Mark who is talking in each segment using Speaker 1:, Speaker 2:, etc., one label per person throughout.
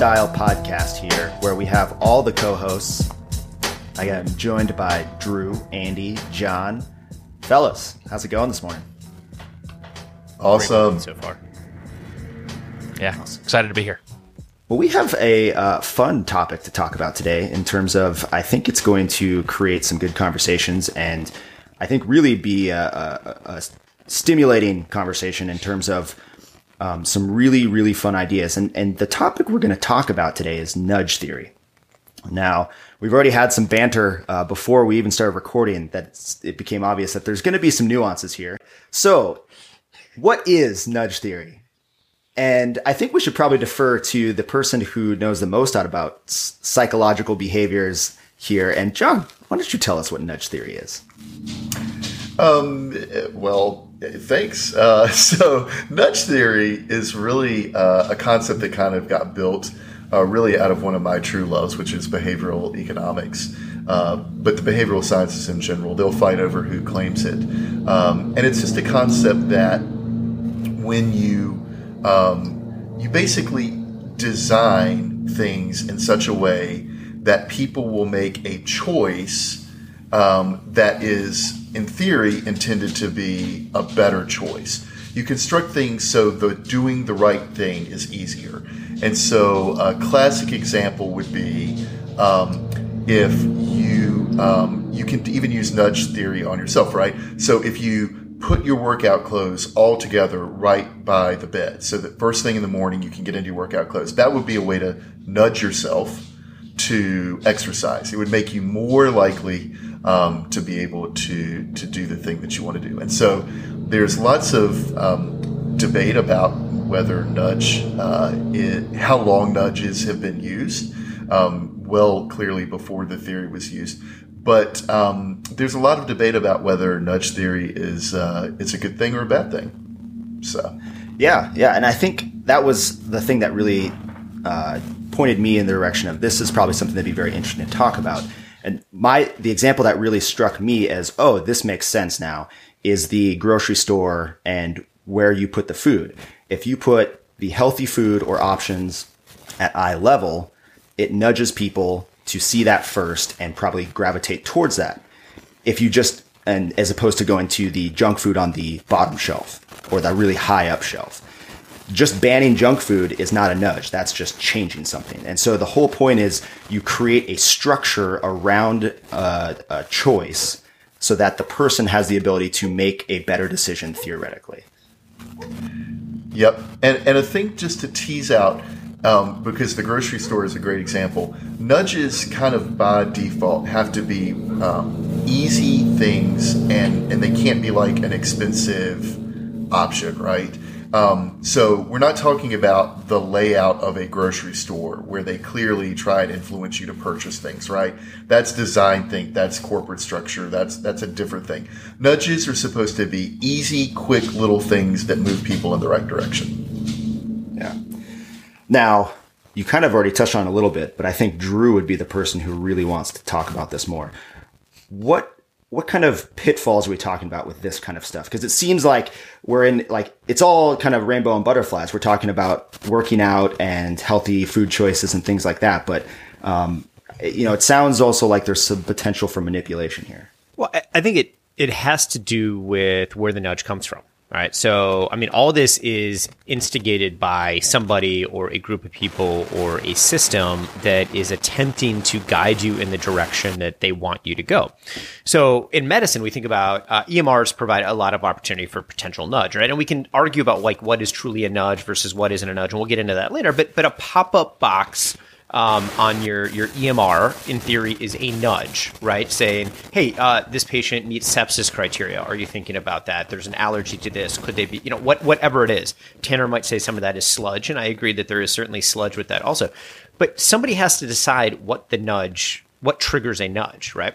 Speaker 1: style podcast here where we have all the co hosts. I am joined by Drew, Andy, John. Fellas, how's it going this morning?
Speaker 2: Awesome.
Speaker 3: so far. Yeah, excited to be here.
Speaker 1: Well, we have a uh, fun topic to talk about today in terms of I think it's going to create some good conversations and I think really be a, a, a stimulating conversation in terms of um, some really, really fun ideas. And, and the topic we're going to talk about today is nudge theory. Now, we've already had some banter uh, before we even started recording that it became obvious that there's going to be some nuances here. So, what is nudge theory? And I think we should probably defer to the person who knows the most out about psychological behaviors here. And John, why don't you tell us what nudge theory is?
Speaker 2: Um, well, thanks. Uh, so, nudge theory is really uh, a concept that kind of got built uh, really out of one of my true loves, which is behavioral economics. Uh, but the behavioral sciences in general, they'll fight over who claims it. Um, and it's just a concept that when you um, you basically design things in such a way that people will make a choice um, that is, in theory, intended to be a better choice. You construct things so that doing the right thing is easier. And so, a classic example would be um, if you um, you can even use nudge theory on yourself, right? So if you put your workout clothes all together right by the bed, so that first thing in the morning you can get into your workout clothes, that would be a way to nudge yourself to exercise. It would make you more likely um, to be able to to do the thing that you want to do. And so there's lots of um, debate about whether nudge, uh, it, how long nudges have been used. Um, well, clearly before the theory was used, but um, there's a lot of debate about whether nudge theory is uh, a good thing or a bad thing. So,
Speaker 1: yeah, yeah, and I think that was the thing that really uh, pointed me in the direction of this is probably something that'd be very interesting to talk about. And my the example that really struck me as oh this makes sense now is the grocery store and where you put the food. If you put the healthy food or options at eye level, it nudges people to see that first and probably gravitate towards that. If you just and as opposed to going to the junk food on the bottom shelf or the really high up shelf. Just banning junk food is not a nudge. That's just changing something. And so the whole point is you create a structure around a, a choice so that the person has the ability to make a better decision theoretically.
Speaker 2: Yep. And, and I think just to tease out, um, because the grocery store is a great example, nudges kind of by default have to be um, easy things and, and they can't be like an expensive option, right? Um, so we're not talking about the layout of a grocery store where they clearly try and influence you to purchase things, right? That's design think, that's corporate structure, that's that's a different thing. Nudges are supposed to be easy, quick little things that move people in the right direction.
Speaker 1: Yeah. Now, you kind of already touched on a little bit, but I think Drew would be the person who really wants to talk about this more. What what kind of pitfalls are we talking about with this kind of stuff? Because it seems like we're in like it's all kind of rainbow and butterflies. We're talking about working out and healthy food choices and things like that, but um, you know, it sounds also like there's some potential for manipulation here.
Speaker 3: Well, I- think it it has to do with where the nudge comes from. All right. So, I mean, all this is instigated by somebody or a group of people or a system that is attempting to guide you in the direction that they want you to go. So, in medicine, we think about uh, EMRs provide a lot of opportunity for potential nudge, right? And we can argue about like what is truly a nudge versus what isn't a nudge, and we'll get into that later. But but a pop up box um, on your your EMR, in theory, is a nudge, right? Saying, "Hey, uh, this patient meets sepsis criteria. Are you thinking about that? There's an allergy to this. Could they be? You know, what whatever it is." Tanner might say some of that is sludge, and I agree that there is certainly sludge with that also. But somebody has to decide what the nudge, what triggers a nudge, right?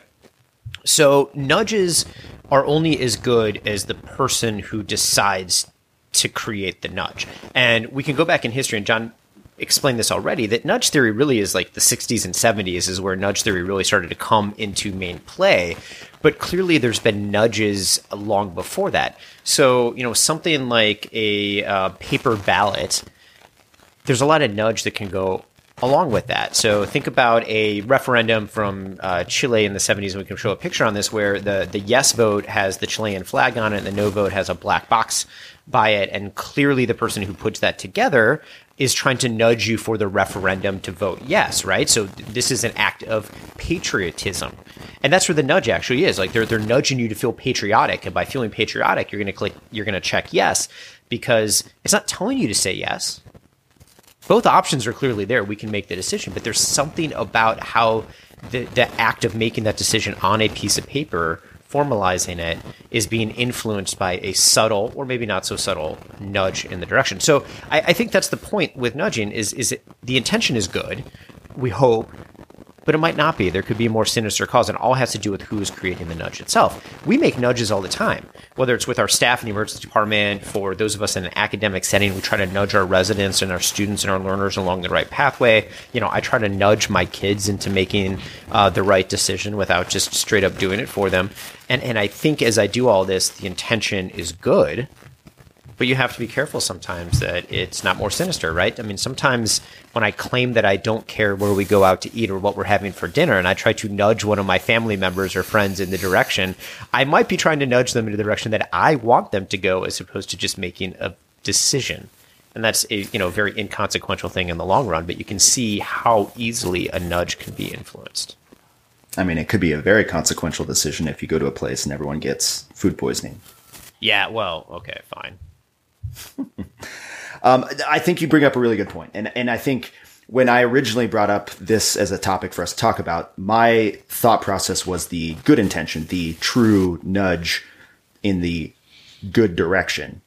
Speaker 3: So nudges are only as good as the person who decides to create the nudge. And we can go back in history, and John explained this already that nudge theory really is like the 60s and 70s is where nudge theory really started to come into main play but clearly there's been nudges long before that so you know something like a uh, paper ballot there's a lot of nudge that can go along with that. So think about a referendum from uh, Chile in the 70s, and we can show a picture on this where the, the yes vote has the Chilean flag on it, and the no vote has a black box by it. And clearly, the person who puts that together is trying to nudge you for the referendum to vote yes, right? So this is an act of patriotism. And that's where the nudge actually is. Like they're they're nudging you to feel patriotic, and by feeling patriotic, you're going to click you're going to check yes because it's not telling you to say yes both options are clearly there. We can make the decision, but there's something about how the, the act of making that decision on a piece of paper, formalizing it, is being influenced by a subtle or maybe not so subtle nudge in the direction. So I, I think that's the point with nudging is is it, the intention is good. We hope but it might not be. There could be a more sinister cause, and all has to do with who is creating the nudge itself. We make nudges all the time, whether it's with our staff in the emergency department, for those of us in an academic setting, we try to nudge our residents and our students and our learners along the right pathway. You know, I try to nudge my kids into making uh, the right decision without just straight up doing it for them. And and I think as I do all this, the intention is good but you have to be careful sometimes that it's not more sinister, right? I mean, sometimes when I claim that I don't care where we go out to eat or what we're having for dinner, and I try to nudge one of my family members or friends in the direction, I might be trying to nudge them in the direction that I want them to go, as opposed to just making a decision. And that's a you know very inconsequential thing in the long run, but you can see how easily a nudge can be influenced.
Speaker 1: I mean, it could be a very consequential decision if you go to a place and everyone gets food poisoning.
Speaker 3: Yeah, well, okay, fine.
Speaker 1: um, I think you bring up a really good point, and and I think when I originally brought up this as a topic for us to talk about, my thought process was the good intention, the true nudge in the good direction.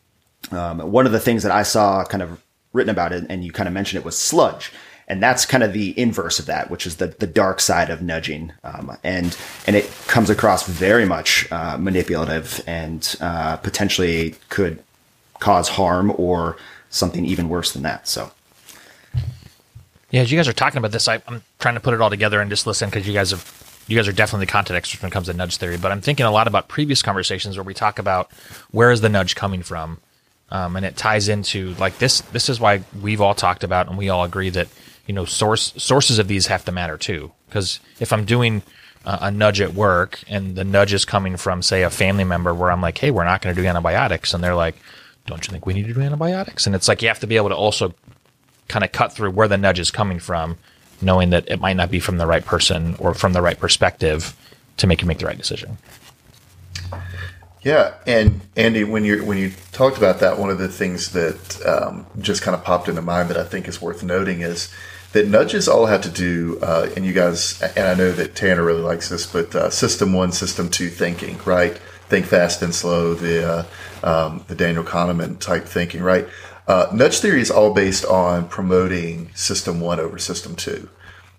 Speaker 1: Um, one of the things that I saw kind of written about it, and you kind of mentioned it, was sludge. And that's kind of the inverse of that, which is the, the dark side of nudging. Um, and, and it comes across very much uh, manipulative and uh, potentially could cause harm or something even worse than that. So.
Speaker 4: Yeah, as you guys are talking about this, I, am trying to put it all together and just listen because you guys have, you guys are definitely the content experts when it comes to nudge theory. But I'm thinking a lot about previous conversations where we talk about where is the nudge coming from, um, and it ties into like this. This is why we've all talked about and we all agree that you know source sources of these have to matter too. Because if I'm doing uh, a nudge at work and the nudge is coming from say a family member where I'm like, hey, we're not going to do antibiotics, and they're like, don't you think we need to do antibiotics? And it's like you have to be able to also kind of cut through where the nudge is coming from, knowing that it might not be from the right person or from the right perspective to make you make the right decision.
Speaker 2: Yeah, and Andy, when you when you talked about that, one of the things that um, just kind of popped into mind that I think is worth noting is that nudges all have to do, uh, and you guys, and I know that Tanner really likes this, but uh, system one, system two thinking, right? Think fast and slow. The uh, um, the Daniel Kahneman type thinking, right? Uh, nudge theory is all based on promoting system one over system two,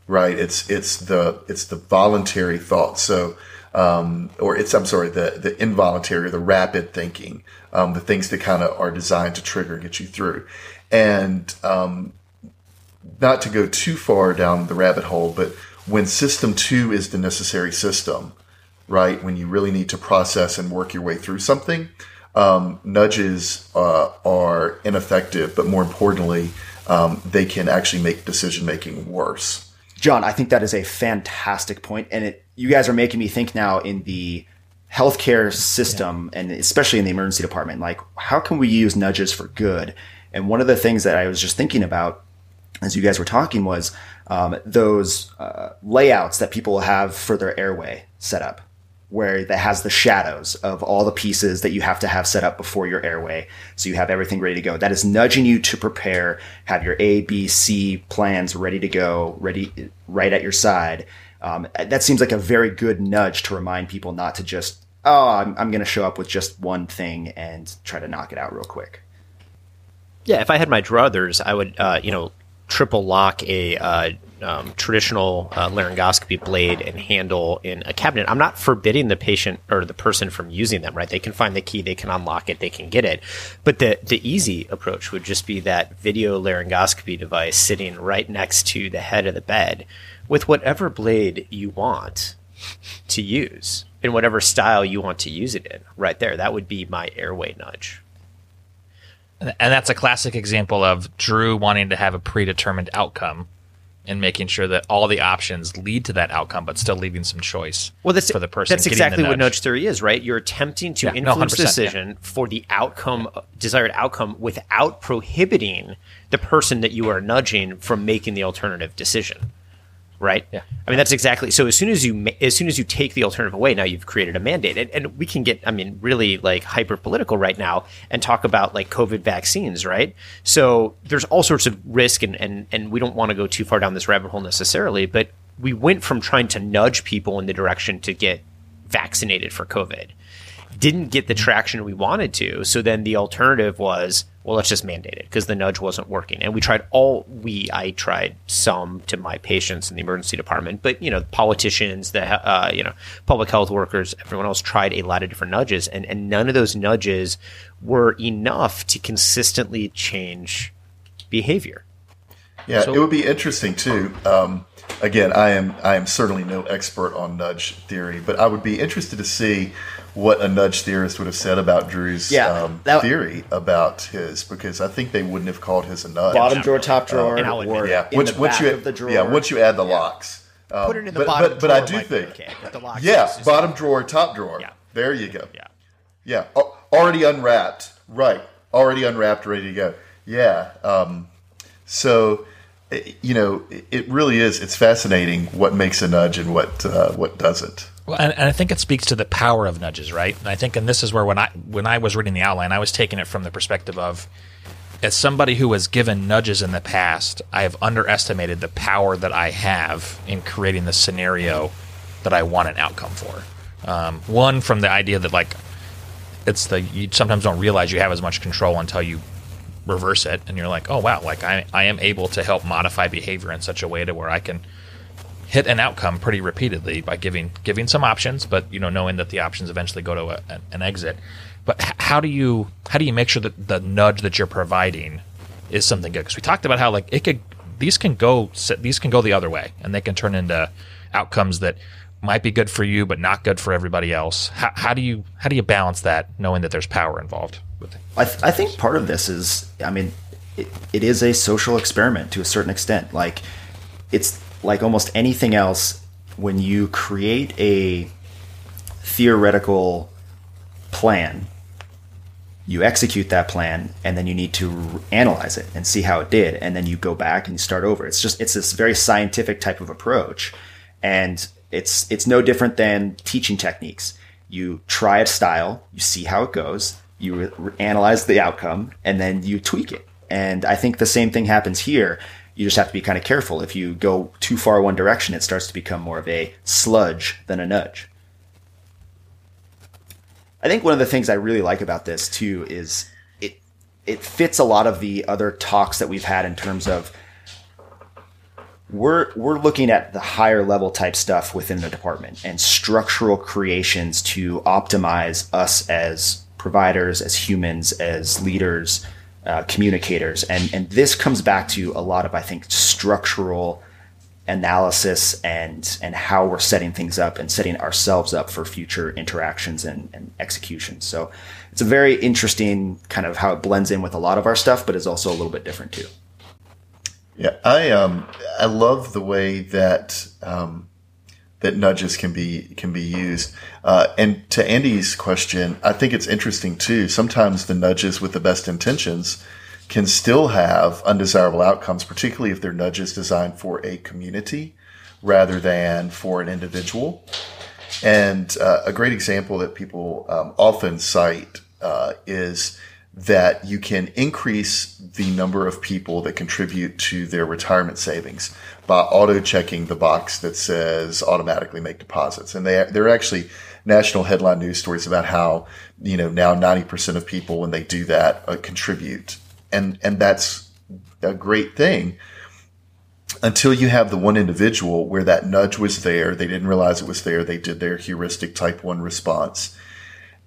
Speaker 2: right? It's it's the it's the voluntary thought. So, um, or it's I'm sorry, the the involuntary, the rapid thinking, um, the things that kind of are designed to trigger and get you through, and um, not to go too far down the rabbit hole, but when system two is the necessary system, right? When you really need to process and work your way through something, um, nudges uh, are ineffective, but more importantly, um, they can actually make decision making worse.
Speaker 1: John, I think that is a fantastic point, and it, you guys are making me think now in the healthcare system, yeah. and especially in the emergency department. Like, how can we use nudges for good? And one of the things that I was just thinking about as you guys were talking was um, those uh, layouts that people have for their airway set up where that has the shadows of all the pieces that you have to have set up before your airway. So you have everything ready to go. That is nudging you to prepare, have your A, B, C plans ready to go, ready right at your side. Um, that seems like a very good nudge to remind people not to just, oh, I'm, I'm going to show up with just one thing and try to knock it out real quick.
Speaker 3: Yeah, if I had my druthers, I would, uh, you know, triple lock a uh, um, traditional uh, laryngoscopy blade and handle in a cabinet, I'm not forbidding the patient or the person from using them. Right? They can find the key, they can unlock it, they can get it. But the the easy approach would just be that video laryngoscopy device sitting right next to the head of the bed with whatever blade you want to use in whatever style you want to use it in. Right there, that would be my airway nudge.
Speaker 4: And that's a classic example of Drew wanting to have a predetermined outcome and making sure that all the options lead to that outcome, but still leaving some choice
Speaker 3: well, that's,
Speaker 4: for the person.
Speaker 3: That's exactly what nudge theory is, right? You're attempting to
Speaker 4: Yeah,
Speaker 3: influence
Speaker 4: 100%,
Speaker 3: the decision for the outcome, desired outcome, without prohibiting the person that you are nudging from making the alternative decision. Right.
Speaker 4: Yeah.
Speaker 3: I mean, that's exactly. So as soon as you as soon as you take the alternative away, now you've created a mandate, and, and we can get, I mean, really like hyper political right now and talk about like COVID vaccines, right? So there's all sorts of risk, and and and we don't want to go too far down this rabbit hole necessarily, but we went from trying to nudge people in the direction to get vaccinated for COVID. Didn't get the traction we wanted to. So then the alternative was, well, let's just mandate it because the nudge wasn't working. And we tried all we I tried some to my patients in the emergency department, but you know, politicians, the uh, you know, public health workers, everyone else tried a lot of different nudges, and and none of those nudges were enough to consistently change behavior.
Speaker 2: Yeah,
Speaker 4: So-
Speaker 2: it would be interesting too. Um, again, I am I am certainly no expert on nudge theory, but I would be interested to see what a nudge theorist would have said about Drew's
Speaker 1: Yeah,
Speaker 2: um,
Speaker 1: that-
Speaker 2: theory about his, because I think they wouldn't have called his a nudge.
Speaker 1: Bottom drawer, top drawer,
Speaker 3: And I'll
Speaker 1: or
Speaker 3: admit
Speaker 2: yeah,
Speaker 1: in
Speaker 2: once,
Speaker 1: the
Speaker 2: once
Speaker 1: back
Speaker 2: you
Speaker 1: of the drawer.
Speaker 2: yeah once you add the locks. Um,
Speaker 3: Put it in the
Speaker 2: but,
Speaker 3: bottom
Speaker 2: but, but I do
Speaker 3: might
Speaker 2: think
Speaker 3: okay, but the lock
Speaker 2: yeah,
Speaker 3: is just-
Speaker 2: bottom drawer, top drawer.
Speaker 3: Yeah.
Speaker 2: There you go.
Speaker 3: Yeah.
Speaker 2: Yeah, al- already unwrapped. Right, already unwrapped, ready to go. Yeah. Um, so, i- you know, it- really is. It's fascinating what makes a nudge and what uh, what doesn't.
Speaker 4: Well, and, and I think it speaks to the power of nudges, right? And I think, and this is where when I when I was reading the outline, I was taking it from the perspective of, as somebody who was given nudges in the past, I have underestimated the power that I have in creating the scenario that I want an outcome for. Um, one from the idea that like it's the you sometimes don't realize you have as much control until you reverse it, and you're like, oh wow, like I I am able to help modify behavior in such a way to where I can hit an outcome pretty repeatedly by giving giving some options, but you know knowing that the options eventually go to a, an, exit. But how do you how do you make sure that the nudge that you're providing is something good? Because we talked about how like it could these can go these can go the other way, and they can turn into outcomes that might be good for you but not good for everybody else. How, how do you how do you balance that, knowing that there's power involved?
Speaker 1: I, th- I think part of this is, I mean, it, it is a social experiment to a certain extent. Like, it's like almost anything else when you create a theoretical plan, you execute that plan, and then you need to analyze it and see how it did, and then you go back and you start over. It's just it's this very scientific type of approach, and it's it's no different than teaching techniques. You try a style, you see how it goes, you re- re- analyze the outcome, and then you tweak it. And I think the same thing happens here. You just have to be kind of careful. If you go too far one direction, it starts to become more of a sludge than a nudge. I think one of the things I really like about this too is it it fits a lot of the other talks that we've had in terms of we're we're looking at the higher level type stuff within the department and structural creations to optimize us as providers, as humans, as leaders, uh, communicators, and and this comes back to a lot of I think structural analysis and and how we're setting things up and setting ourselves up for future interactions and, and executions. So it's a very interesting kind of how it blends in with a lot of our stuff, but is also a little bit different too.
Speaker 2: Yeah, I um I love the way that um, that nudges can be can be used. Uh, and to Andy's question, I think it's interesting too. Sometimes the nudges with the best intentions can still have undesirable outcomes, particularly if they're nudges designed for a community rather than for an individual. And uh, a great example that people um, often cite uh, is that you can increase the number of people that contribute to their retirement savings by auto checking the box that says automatically make deposits. And they, there are actually national headline news stories about how, you know, now 90% of people, when they do that, uh, contribute. And, and that's a great thing. until you have the one individual where that nudge was there, they didn't realize it was there, they did their heuristic type one response,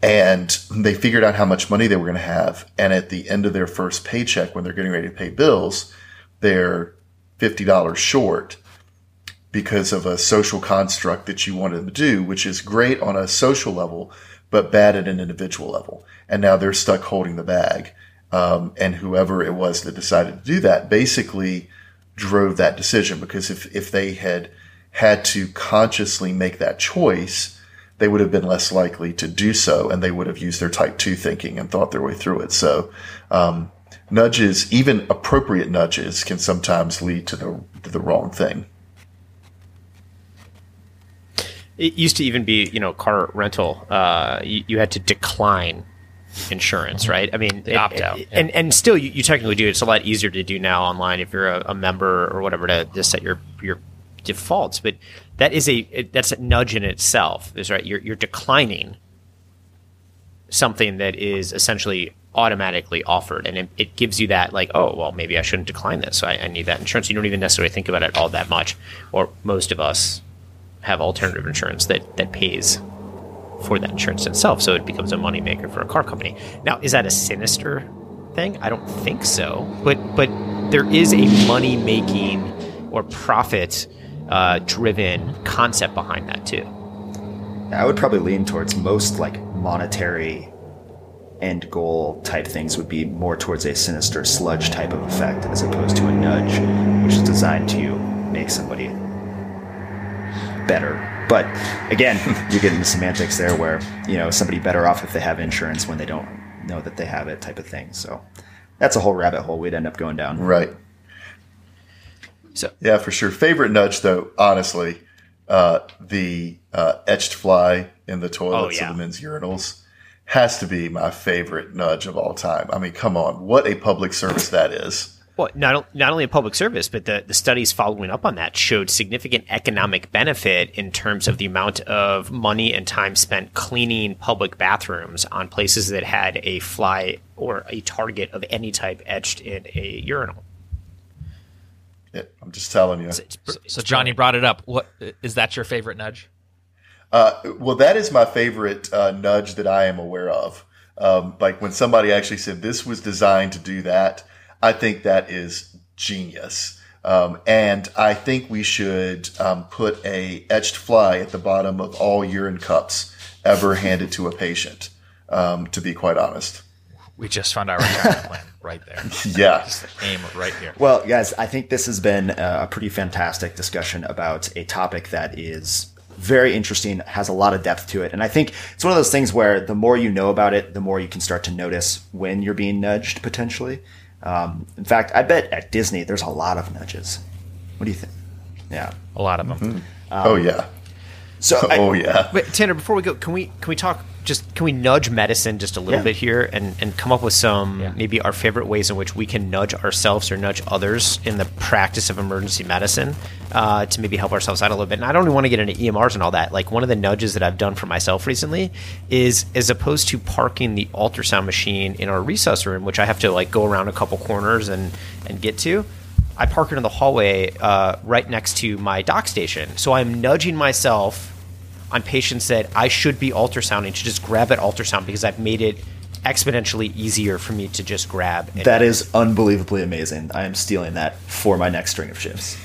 Speaker 2: and they figured out how much money they were going to have. And at the end of their first paycheck, when they're getting ready to pay bills, they're $50 short because of a social construct that you wanted them to do, which is great on a social level, but bad at an individual level. And now they're stuck holding the bag. Um, and whoever it was that decided to do that basically drove that decision because if, if they had had to consciously make that choice, they would have been less likely to do so and they would have used their type two thinking and thought their way through it. So, um, nudges, even appropriate nudges can sometimes lead to the, to the wrong thing.
Speaker 3: It used to even be, you know, car rental. Uh, you, you had to decline insurance, right? I mean,
Speaker 4: The opt-out,
Speaker 3: it- and and still, you, you technically do. It. It's a lot easier to do now online if you're a, a member or whatever to just set your your defaults. But that is a that's a nudge in itself. Is right. You're you're declining something that is essentially automatically offered, and it, it gives you that like, oh, well, maybe I shouldn't decline this. So I, I need that insurance. You don't even necessarily think about it all that much, or most of us have alternative insurance that that pays for that insurance itself, so it becomes a moneymaker for a car company. Now, is that a sinister thing? I don't think so, but but there is a money making or profit uh, driven concept behind that too.
Speaker 1: I would probably lean towards most like monetary end goal type things would be more towards a sinister sludge type of effect as opposed to a nudge, which is designed to make somebody better. But again, you get into semantics there where, you know, somebody better off if they have insurance when they don't know that they have it type of thing. So that's a whole rabbit hole we'd end up going down.
Speaker 2: Right.
Speaker 3: So
Speaker 2: Yeah, for sure. Favorite nudge, though, honestly, uh, the uh, etched fly in the toilets
Speaker 3: yeah.
Speaker 2: of the men's urinals has to be my favorite nudge of all time. I mean, come on, what a public service that is.
Speaker 3: Well, not not only a public service, but the, the studies following up on that showed significant economic benefit in terms of the amount of money and time spent cleaning public bathrooms on places that had a fly or a target of any type etched in a urinal.
Speaker 2: Yeah, I'm just telling you.
Speaker 4: So, so John, you brought it up. What is that your favorite nudge?
Speaker 2: Uh, well, that is my favorite uh, nudge that I am aware of. Um, like when somebody actually said this was designed to do that, I think that is genius. Um, and I think we should um, put a etched fly at the bottom of all urine cups ever handed to a patient. Um, to be quite honest,
Speaker 4: We just found our retirement plan right there.
Speaker 2: yeah,
Speaker 4: Aim right here.
Speaker 1: Well, guys, I think this has been uh, a pretty fantastic discussion about a topic that is very interesting, has a lot of depth to it. And I think it's one of those things where the more you know about it, the more you can start to notice when you're being nudged potentially. Um, in fact, I bet at Disney there's a lot of nudges. What do you think? Yeah.
Speaker 4: A lot of them. Mm-hmm.
Speaker 2: oh um, yeah,
Speaker 1: So I-
Speaker 2: oh yeah.
Speaker 3: Wait, Tanner, before we go, can we can we talk just can we nudge medicine just a little
Speaker 1: Yeah.
Speaker 3: bit here and, and come up with some
Speaker 4: Yeah.
Speaker 3: maybe our favorite ways in which we can nudge ourselves or nudge others in the practice of emergency medicine uh, to maybe help ourselves out a little bit. And I don't even want to get into EMRs and all that. Like one of the nudges that I've done for myself recently is as opposed to parking the ultrasound machine in our resus room, which I have to like go around a couple corners and and get to. I park it in the hallway uh, right next to my dock station. So I'm nudging myself on patients that I should be ultrasounding to just grab at ultrasound because I've made it exponentially easier for me to just grab. and-
Speaker 1: that is unbelievably amazing. I am stealing that for my next string of shifts.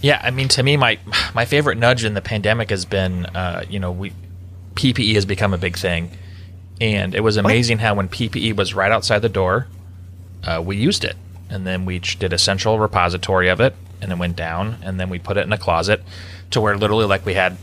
Speaker 4: Yeah, I mean, to me, my my favorite nudge in the pandemic has been, uh, you know, we PPE has become a big thing, and it was amazing how when PPE was right outside the door, uh, we used it, and then we did a central repository of it, and it went down, and then we put it in a closet, to where literally like we had.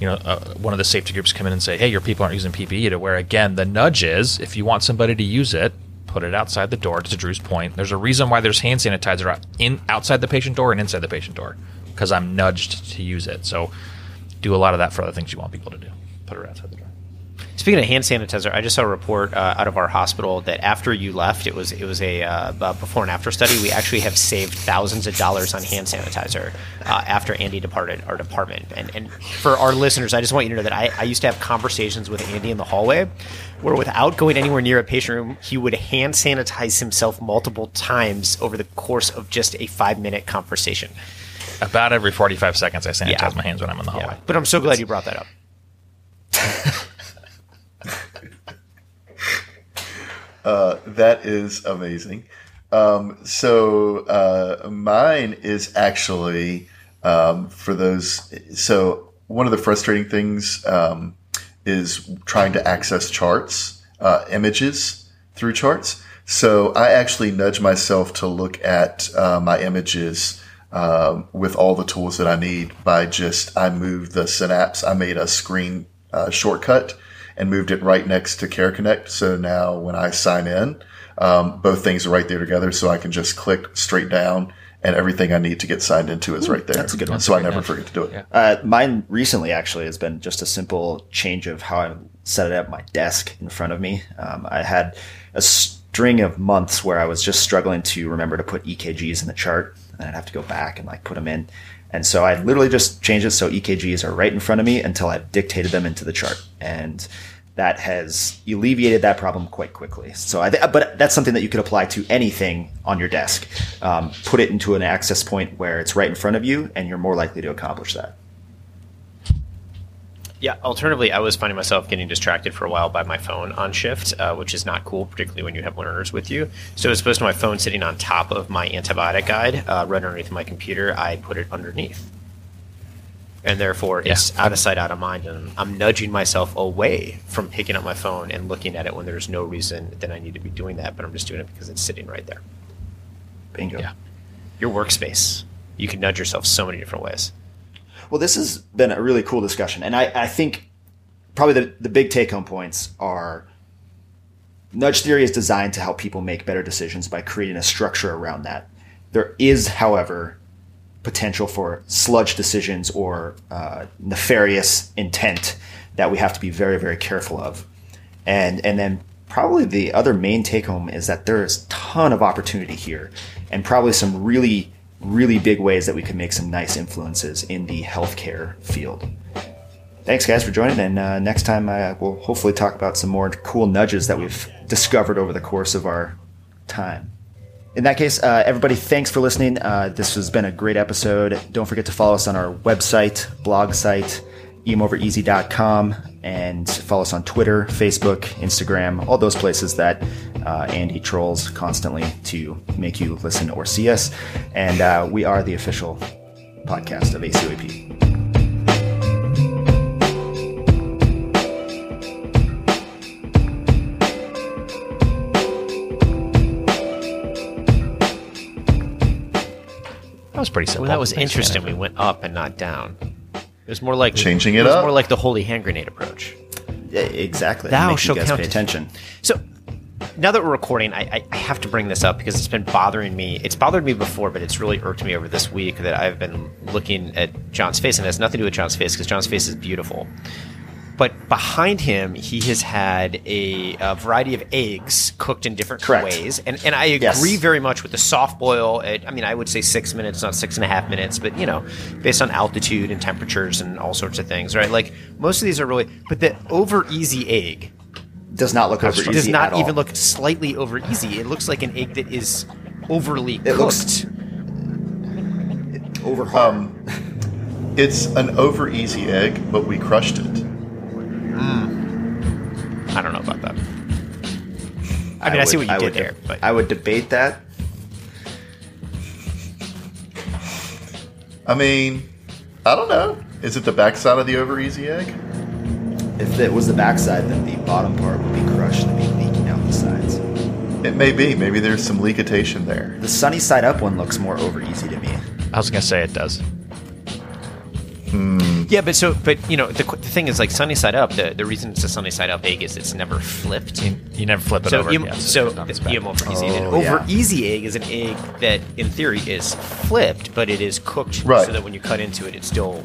Speaker 4: You know, uh, one of the safety groups come in and say, "Hey, your people aren't using PPE." To where again, the nudge is if you want somebody to use it, put it outside the door. To Drew's point, there's a reason why there's hand sanitizer out- in outside the patient door and inside the patient door because I'm nudged to use it. So do a lot of that for other things you want people to do. Put it outside the door.
Speaker 3: Speaking of hand sanitizer, I just saw a report uh, out of our hospital that after you left, it was it was a uh, before and after study. We actually have saved thousands of dollars on hand sanitizer uh, after Andy departed our department. And and for our listeners, I just want you to know that I, I used to have conversations with Andy in the hallway, where without going anywhere near a patient room, he would hand sanitize himself multiple times over the course of just a five minute conversation.
Speaker 4: About every 45 seconds, I sanitize
Speaker 3: Yeah.
Speaker 4: my hands when I'm in the hallway.
Speaker 3: Yeah. But I'm so glad you brought that up.
Speaker 2: That is amazing. Um, so uh, mine is actually um, for those. So one of the frustrating things um, is trying to access charts, uh, images through charts. So I actually nudge myself to look at uh, my images um, with all the tools that I need by just I move the Synapse. I made a screen uh, shortcut and moved it right next to Care Connect. So now when I sign in, um, both things are right there together. So I can just click straight down and everything I need to get signed into is right there.
Speaker 1: that's a good one.
Speaker 2: So I never forget to do it.
Speaker 1: Uh, mine recently actually has been just a simple change of how I set it up my desk in front of me. Um, I had a string of months where I was just struggling to remember to put EKGs in the chart, and I'd have to go back and like put them in. And so I literally just changed it so EKGs are right in front of me until I've dictated them into the chart, and that has alleviated that problem quite quickly. So I, th- but that's something that you could apply to anything on your desk. Um, put it into an access point where it's right in front of you, and you're more likely to accomplish that.
Speaker 3: Yeah. Alternatively, I was finding myself getting distracted for a while by my phone on shift, uh, which is not cool, particularly when you have learners with you. So as opposed to my phone sitting on top of my antibiotic guide, uh, right underneath my computer, I put it underneath. And therefore, it's out of sight, out of mind, and I'm nudging myself away from picking up my phone and looking at it when there's no reason that I need to be doing that, but I'm just doing it because it's sitting right there.
Speaker 1: Bingo.
Speaker 4: Yeah.
Speaker 3: Your workspace, you can nudge yourself so many different ways.
Speaker 1: Well, this has been a really cool discussion, and I, I think probably the, the big take home points are nudge theory is designed to help people make better decisions by creating a structure around that. There is, however, potential for sludge decisions or uh, nefarious intent that we have to be very, very careful of. And and then probably the other main take home is that there is a ton of opportunity here, and probably some really, really big ways that we could make some nice influences in the healthcare field. Thanks, guys, for joining. And uh, next time, uh, we'll hopefully talk about some more cool nudges that we've discovered over the course of our time. In that case, uh, everybody, thanks for listening. Uh, this has been a great episode. Don't forget to follow us on our website, blog site, emovereasy.com, and follow us on Twitter, Facebook, Instagram, all those places that uh, Andy trolls constantly to make you listen or see us. And uh, we are the official podcast of ACOEP.
Speaker 4: That was pretty simple.
Speaker 3: Well, that was interesting. We went up and not down. It was more like
Speaker 2: Changing it
Speaker 3: was
Speaker 2: up.
Speaker 3: more like the holy hand grenade approach.
Speaker 1: Yeah, exactly.
Speaker 3: Thou
Speaker 1: Make you
Speaker 3: shalt
Speaker 1: guys
Speaker 3: count
Speaker 1: pay attention.
Speaker 3: So now that we're recording, I, I, I have to bring this up because it's been bothering me. It's bothered me before, but it's really irked me over this week that I've been looking at John's face, and it has nothing to do with John's face because John's face is beautiful. But behind him, he has had a, a variety of eggs cooked in different
Speaker 1: Correct.
Speaker 3: ways, and and I agree
Speaker 1: Yes.
Speaker 3: very much with the soft boil. At, I mean, I would say six minutes, not six and a half minutes, but you know, based on altitude and temperatures and all sorts of things, right? Like most of these are really, but the over easy egg
Speaker 1: Does not look over easy does
Speaker 3: not
Speaker 1: at all.
Speaker 3: even look slightly over easy. It looks like an egg that is overly
Speaker 1: It
Speaker 3: cooked.
Speaker 1: looks- over.
Speaker 2: Um, it's an over easy egg, but we crushed it.
Speaker 3: I don't know about that. I mean, I, see what
Speaker 1: would-
Speaker 3: you did
Speaker 1: would
Speaker 3: there,
Speaker 1: de-
Speaker 3: but
Speaker 1: I would debate that.
Speaker 2: I mean, I don't know. Is it the backside of the over easy egg?
Speaker 1: If it was the backside, then the bottom part would be crushed and be leaking out the sides.
Speaker 2: It may be. Maybe there's some leakitation there.
Speaker 1: The sunny side up one looks more over easy to me.
Speaker 4: I was gonna say it does. Mm.
Speaker 3: yeah, but so, but you know, the, the thing is, like sunny side up. The, the reason it's a sunny side up egg is it's never flipped.
Speaker 4: You, you never flip it
Speaker 3: So,
Speaker 4: over.
Speaker 3: you,
Speaker 4: yeah,
Speaker 3: so
Speaker 4: it's not
Speaker 3: the- you over easy. An
Speaker 1: Oh,
Speaker 3: over
Speaker 1: yeah.
Speaker 3: easy egg is an egg that, in theory, is flipped, but it is cooked
Speaker 2: Right.
Speaker 3: so that when you cut into it, it still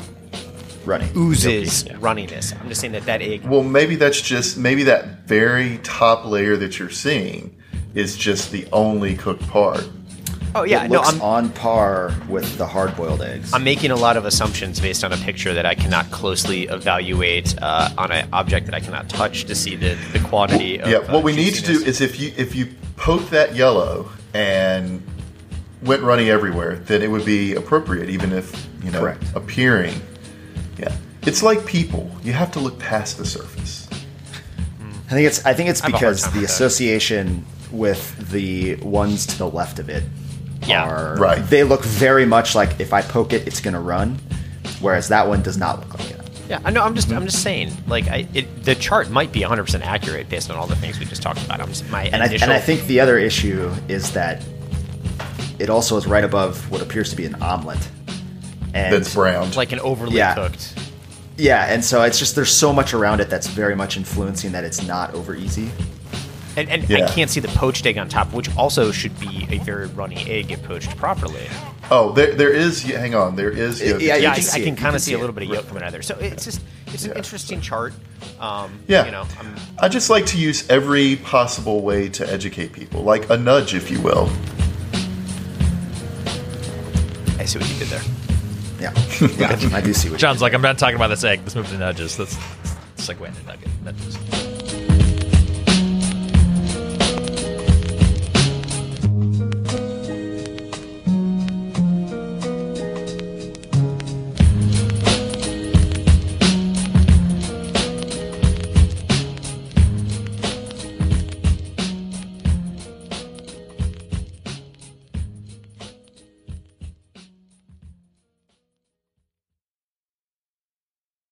Speaker 1: Running.
Speaker 3: oozes
Speaker 4: Yeah.
Speaker 3: runniness. I'm just saying that that egg.
Speaker 2: Well, maybe that's just maybe that very top layer that you're seeing is just the only cooked part.
Speaker 3: Oh yeah,
Speaker 1: it
Speaker 3: no, I'm
Speaker 1: on par with the hard boiled eggs.
Speaker 3: I'm making a lot of assumptions based on a picture that I cannot closely evaluate uh, on an object that I cannot touch to see the, the quantity of
Speaker 2: yeah,
Speaker 3: uh,
Speaker 2: what we need to do is if you if you poke that yellow and went runny everywhere, then it would be appropriate, even if you know
Speaker 1: Correct.
Speaker 2: appearing. Yeah, it's like people. You have to look past the surface.
Speaker 1: I think it's I think it's
Speaker 3: have a hard
Speaker 1: because the
Speaker 3: with that.
Speaker 1: association with the ones to the left of it
Speaker 3: Yeah.
Speaker 1: are
Speaker 2: Right.
Speaker 1: They look very much like if I poke it, it's going to run, whereas that one does not look like it.
Speaker 3: Yeah, I know. I'm just, I'm just saying. Like, I, it, the chart might be 100 percent accurate based on all the things we just talked about. I'm just my
Speaker 1: And I, and I think the other issue is that it also is right above what appears to be an omelet. And
Speaker 2: That's browned.
Speaker 3: like an overly
Speaker 1: Yeah.
Speaker 3: cooked.
Speaker 1: Yeah, and so it's just there's so much around it that's very much influencing that it's not over easy.
Speaker 3: And, and I can't see the poached egg on top, which also should be a very runny egg if poached properly.
Speaker 2: oh, there, there is. Hang on, there is. yolk.
Speaker 1: yeah,
Speaker 3: Yeah, I,
Speaker 1: can
Speaker 3: I can kind of
Speaker 1: see
Speaker 3: see a little bit of yolk coming out of there. So it's just, it's an
Speaker 2: Yeah.
Speaker 3: interesting chart. Um,
Speaker 2: Yeah.
Speaker 3: You know, I'm,
Speaker 2: I just like to use every possible way to educate people, like a nudge, if you will.
Speaker 3: I see what you did there.
Speaker 1: Yeah, yeah, I do see what.
Speaker 4: John's like, I'm not talking about this egg. Let's move to nudges. Let's segue into nugget nudges.